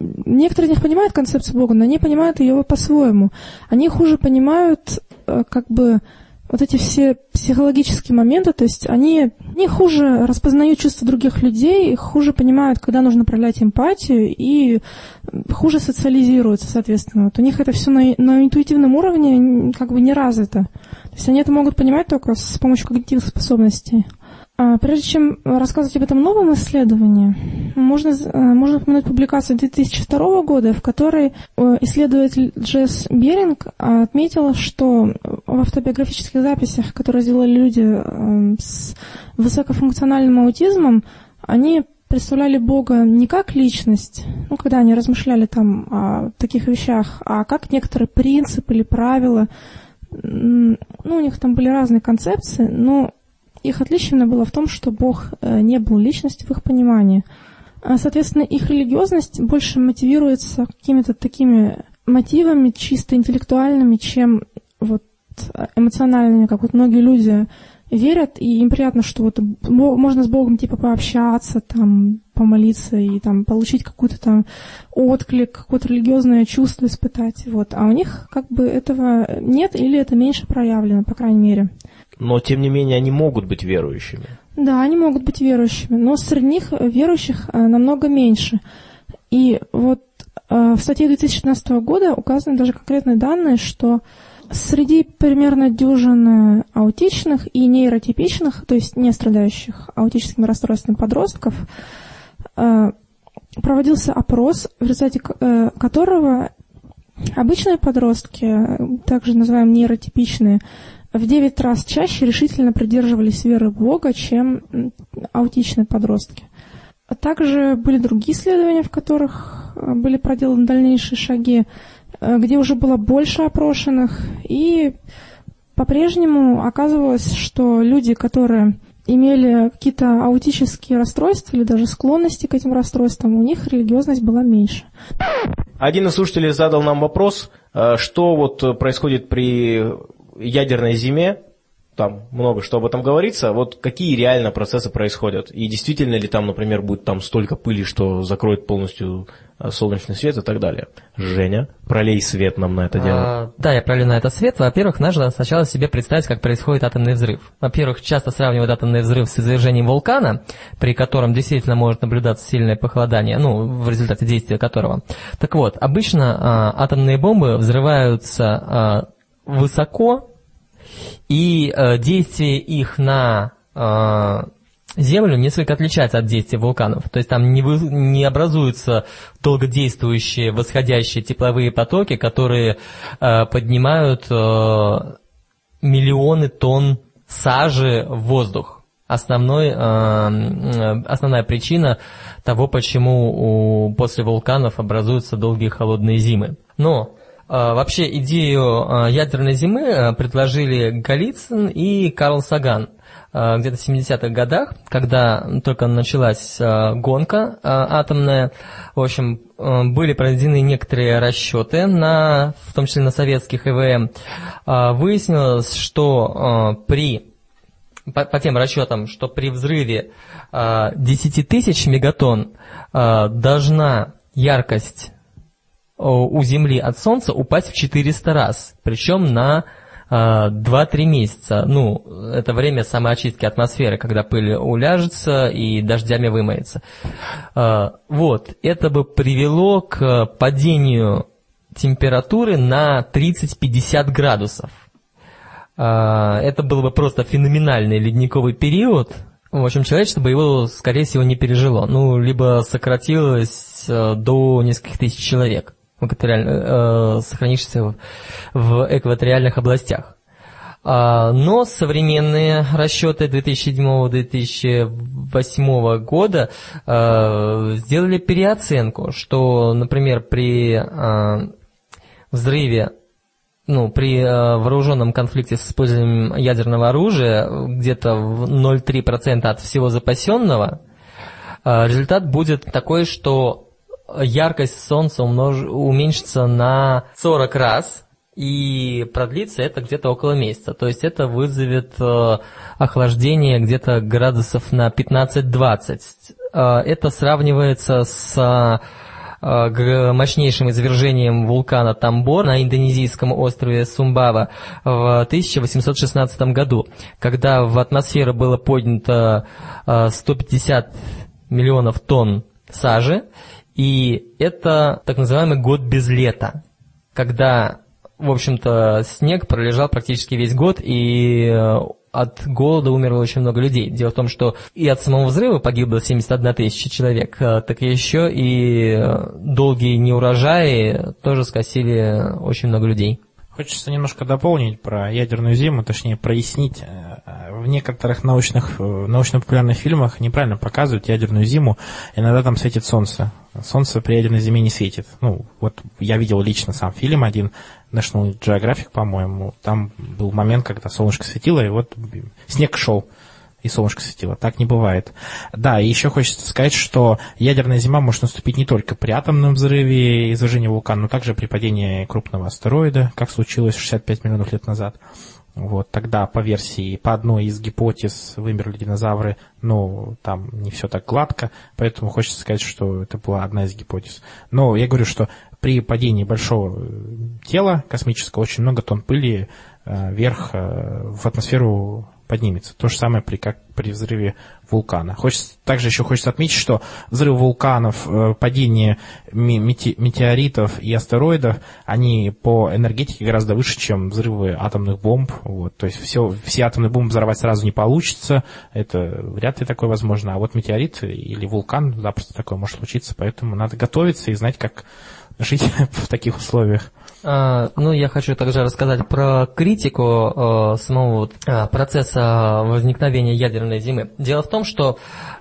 некоторые из них понимают концепцию Бога, но они понимают ее по-своему. Они хуже понимают э, как бы вот эти все психологические моменты, то есть они не хуже распознают чувства других людей, хуже понимают, когда нужно проявлять эмпатию и хуже социализируются, соответственно. Вот у них это все на, на интуитивном уровне как бы не развито. То есть они это могут понимать только с помощью когнитивных способностей. А, Прежде чем рассказывать об этом новом исследовании, можно, э, можно упомянуть публикацию 2002 года, в которой э, исследователь Джесс Беринг а, отметил, что в автобиографических записях, которые сделали люди э, с высокофункциональным аутизмом, они представляли Бога не как личность, ну, когда они размышляли там о таких вещах, а как некоторые принципы или правила. Ну, у них там были разные концепции, но их отличие было в том, что Бог э, не был личностью в их понимании. А, Соответственно, их религиозность больше мотивируется какими-то такими мотивами чисто интеллектуальными, чем вот э, эмоциональными, как вот многие люди верят, и им приятно, что вот можно с Богом типа пообщаться, там, помолиться и там получить какой-то там отклик, какое-то религиозное чувство испытать. Вот. А у них как бы этого нет или это меньше проявлено, по крайней мере. Но, тем не менее, они могут быть верующими. Да, они могут быть верующими, но среди них э, верующих э, намного меньше. И вот э, в статье 2016 года указаны даже конкретные данные, что среди примерно дюжины аутичных и нейротипичных, то есть не страдающих аутическими расстройствами подростков, проводился опрос, в результате которого обычные подростки, также называемые нейротипичные, в 9 раз чаще решительно придерживались веры в Бога, чем аутичные подростки. А также были другие исследования, в которых э, были проделаны дальнейшие шаги, э, где уже было больше опрошенных, и по-прежнему оказывалось, что люди, которые имели какие-то аутические расстройства или даже склонности к этим расстройствам, у них религиозность была меньше. Один из слушателей задал нам вопрос, э, что вот происходит при ядерной зиме, там много что об этом говорится, вот какие реально процессы происходят, и действительно ли там, например, будет там столько пыли, что закроет полностью а, солнечный свет и так далее. Женя, пролей свет нам на это дело. А, да, я пролью на это свет. Во-первых, нужно сначала себе представить, как происходит атомный взрыв. Во-первых, часто сравнивают атомный взрыв с извержением вулкана, при котором действительно может наблюдаться сильное похолодание, ну, в результате действия которого. Так вот, обычно а, атомные бомбы взрываются а, высоко, и а, действие их на а, Землю несколько отличается от действия вулканов. То есть там не, вы, не образуются долгодействующие восходящие тепловые потоки, которые э, поднимают э, миллионы тонн сажи в воздух. Основной, э, основная причина того, почему у, после вулканов образуются долгие холодные зимы. Но э, Вообще идею э, ядерной зимы э, предложили Голицын и Карл Саган. Где-то в 70-х годах, когда только началась гонка атомная. В общем, были проведены некоторые расчеты, на, в том числе на советских ИВМ. Выяснилось, что при по, тем расчетам, что при взрыве 10 тысяч мегатонн должна яркость у Земли от Солнца упасть в 400 раз, причем на 2-3 месяца. Ну, это время самоочистки атмосферы, когда пыль уляжется и дождями вымоется. А, вот, это бы привело к падению температуры на 30-50 градусов. Это был бы просто феноменальный ледниковый период. В общем, человечество бы его, скорее всего, не пережило. Ну, либо сократилось э, до нескольких тысяч человек экваториаль, э, сохранившихся в экваториальных областях. А, но современные расчеты 2007-2008 года э, сделали переоценку, что, например, при э, взрыве ну, при э, вооруженном конфликте с использованием ядерного оружия где-то в 0,3% от всего запасенного, результат будет такой, что яркость солнца умнож... уменьшится на 40 раз, и продлится это где-то около месяца. То есть это вызовет э, охлаждение где-то градусов на 15-20. Э, это сравнивается с э, мощнейшим извержением вулкана Тамбор на индонезийском острове Сумбава в 1816 году, когда в атмосферу было поднято 150 миллионов тонн сажи, и это так называемый год без лета, когда, в общем-то, снег пролежал практически весь год, и э, от голода умерло очень много людей. Дело в том, что и от самого взрыва погибло 71 тысяча человек, э, так еще и э, долгие неурожаи тоже скосили очень много людей. Хочется немножко дополнить про ядерную зиму, точнее прояснить. В некоторых научных, э, научно-популярных фильмах неправильно показывают ядерную зиму. Иногда там светит солнце. Солнце при ядерной зиме не светит. Ну, вот я видел лично сам фильм один, National Geographic, по-моему. Там был момент, когда солнышко светило, и вот снег шел и солнышко светило. Так не бывает. Да, и еще хочется сказать, что ядерная зима может наступить не только при атомном взрыве и извержении вулкана, но также при падении крупного астероида, как случилось 65 миллионов лет назад. Вот, тогда по версии, по одной из гипотез вымерли динозавры, но там не все так гладко, поэтому хочется сказать, что это была одна из гипотез. Но я говорю, что при падении большого тела космического очень много тонн пыли э, вверх э, в атмосферу поднимется. То же самое при, как при взрыве вулкана. Хочется, также еще хочется отметить, что взрыв вулканов, э, падение метеоритов и астероидов, они по энергетике гораздо выше, чем взрывы атомных бомб. Вот. То есть все, все атомные бомбы взорвать сразу не получится, это вряд ли такое возможно. А вот метеорит или вулкан запросто такое может случиться, поэтому надо готовиться и знать, как жить в таких условиях. А, ну, я хочу также рассказать про критику а, самого а, процесса возникновения ядерной зимы. Дело в том, что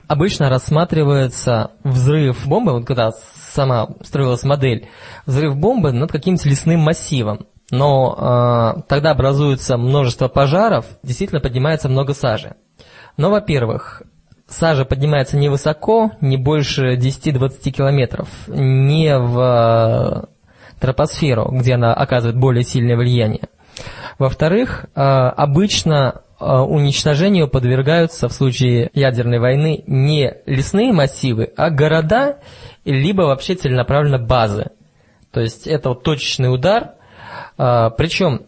обычно рассматривается взрыв бомбы, вот когда сама строилась модель, взрыв бомбы над каким-то лесным массивом. Но э, тогда образуется множество пожаров, действительно поднимается много сажи. Но, во-первых, сажа поднимается невысоко, не больше 10-20 километров, не в тропосферу, где она оказывает более сильное влияние. Во-вторых, э, обычно э, уничтожению подвергаются в случае ядерной войны не лесные массивы, а города, либо вообще целенаправленно базы. То есть это вот точечный удар, э, причем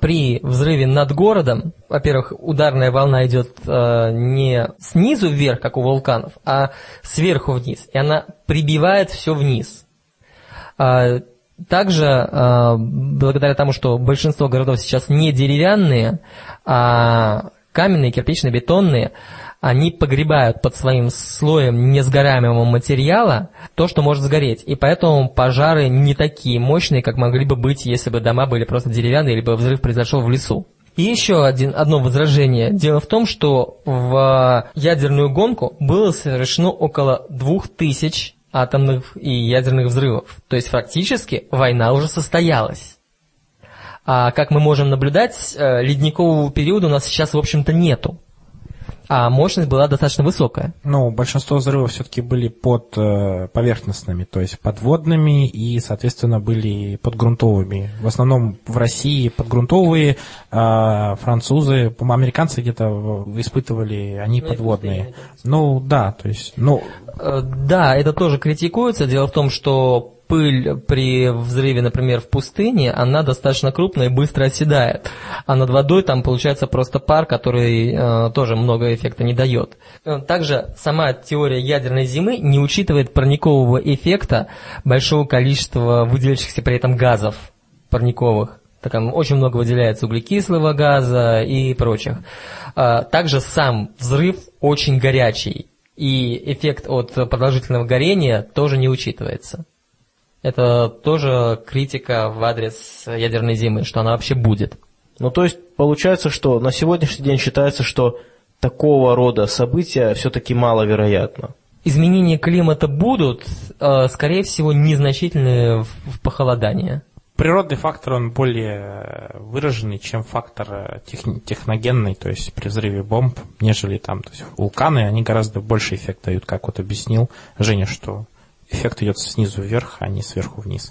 при взрыве над городом, во-первых, ударная волна идет не снизу вверх, как у вулканов, а сверху вниз, и она прибивает все вниз. Также, э, благодаря тому, что большинство городов сейчас не деревянные, а каменные, кирпично-бетонные, они погребают под своим слоем несгораемого материала то, что может сгореть. И поэтому пожары не такие мощные, как могли бы быть, если бы дома были просто деревянные, либо взрыв произошел в лесу. И еще один, одно возражение. Дело в том, что в ядерную гонку было совершено около двух тысяч атомных и ядерных взрывов. То есть фактически война уже состоялась. А как мы можем наблюдать, э, ледникового периода у нас сейчас, в общем-то, нету а мощность была достаточно высокая. Ну, большинство взрывов все-таки были под э, поверхностными, то есть подводными и, соответственно, были подгрунтовыми. В основном в России подгрунтовые, э, французы, по-моему, американцы где-то испытывали, они ну, подводные. Ну, да, то есть, ну... Э, да, это тоже критикуется. Дело в том, что пыль при взрыве, например, в пустыне, она достаточно крупная и быстро оседает. А над водой там получается просто пар, который э, тоже много эффекта не дает. Э, также сама теория ядерной зимы не учитывает парникового эффекта большого количества выделяющихся при этом газов парниковых. Так, очень много выделяется углекислого газа и прочих. Э, также сам взрыв очень горячий. И эффект от продолжительного горения тоже не учитывается это тоже критика в адрес ядерной зимы, что она вообще будет. Ну, то есть, получается, что на сегодняшний день считается, что такого рода события все-таки маловероятно. Изменения климата будут, э, скорее всего, незначительные в похолодании. Природный фактор, он более выраженный, чем фактор техногенный, то есть при взрыве бомб, нежели там, то есть вулканы, они гораздо больше эффект дают, как вот объяснил Женя, что эффект идет снизу вверх, а не сверху вниз.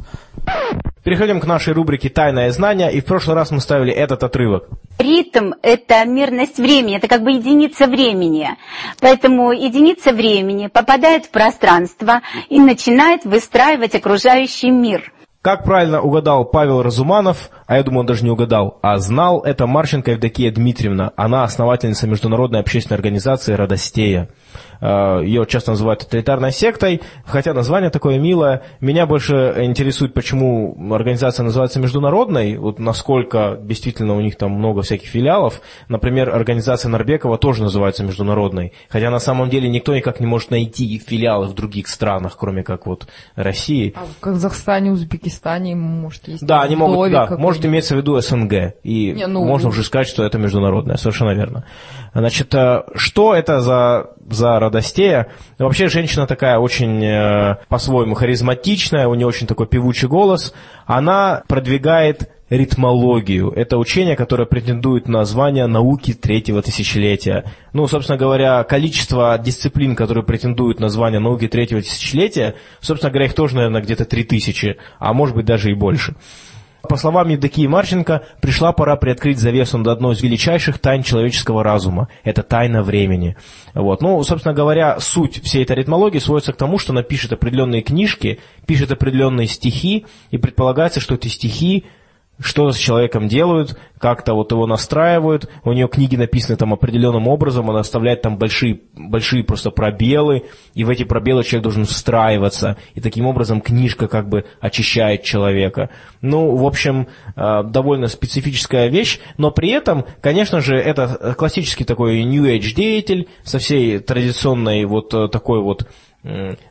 Переходим к нашей рубрике «Тайное знание», и в прошлый раз мы ставили этот отрывок. Ритм – это мерность времени, это как бы единица времени. Поэтому единица времени попадает в пространство и начинает выстраивать окружающий мир. Как правильно угадал Павел Разуманов, а я думаю, он даже не угадал, а знал, это Марченко Евдокия Дмитриевна. Она основательница международной общественной организации «Радостея». Э, Ее часто называют тоталитарной сектой, хотя название такое милое. Меня больше интересует, почему организация называется международной, вот насколько действительно у них там много всяких филиалов. Например, организация Норбекова тоже называется международной, хотя на самом деле никто никак не может найти филиалы в других странах, кроме как вот России. А в Казахстане, Узбекистане, может, есть Да, они могут, да, может иметься в виду СНГ, и не, ну, можно уже сказать, что это международное, совершенно верно. Значит, э, что это за, за Радостея? Вообще женщина такая очень э, по-своему харизматичная, у нее очень такой певучий голос. Она продвигает ритмологию. Это учение, которое претендует на звание науки третьего тысячелетия. Ну, собственно говоря, количество дисциплин, которые претендуют на звание науки третьего тысячелетия, собственно говоря, их тоже, наверное, где-то три тысячи, а может быть даже и больше. По словам Евдокии Марченко, пришла пора приоткрыть завесу над одной из величайших тайн человеческого разума. Это тайна времени. Вот. Ну, собственно говоря, суть всей этой ритмологии сводится к тому, что она пишет определенные книжки, пишет определенные стихи, и предполагается, что эти стихи что с человеком делают, как-то вот его настраивают, у нее книги написаны там определенным образом, она оставляет там большие, большие просто пробелы, и в эти пробелы человек должен встраиваться, и таким образом книжка как бы очищает человека. Ну, в общем, э, довольно специфическая вещь, но при этом, конечно же, это классический такой New Age деятель со всей традиционной вот э, такой вот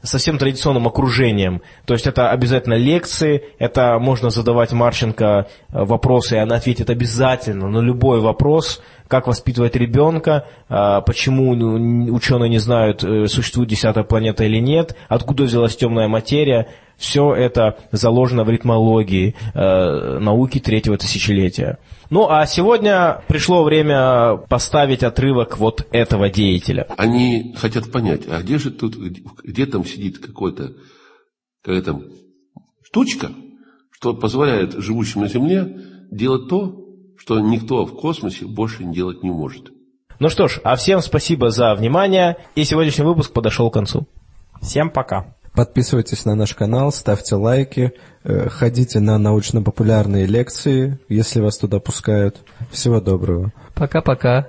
совсем традиционным окружением. То есть это обязательно лекции, это можно задавать Марченко э, вопросы, и она ответит обязательно на любой вопрос, как воспитывать ребенка, а, почему ученые не знают, э, существует десятая планета или нет, откуда взялась темная материя. Все это заложено в ритмологии э, науки третьего тысячелетия. Ну а сегодня пришло время поставить отрывок вот этого деятеля. Они хотят понять, а где же тут, где там сидит какой-то, какая там штучка, что позволяет живущим на Земле делать то, что никто в космосе больше делать не может. Ну что ж, а всем спасибо за внимание, и сегодняшний выпуск подошел к концу. Всем пока. Подписывайтесь на наш канал, ставьте лайки, э, ходите на научно-популярные лекции, если вас туда пускают. Всего доброго. Пока-пока.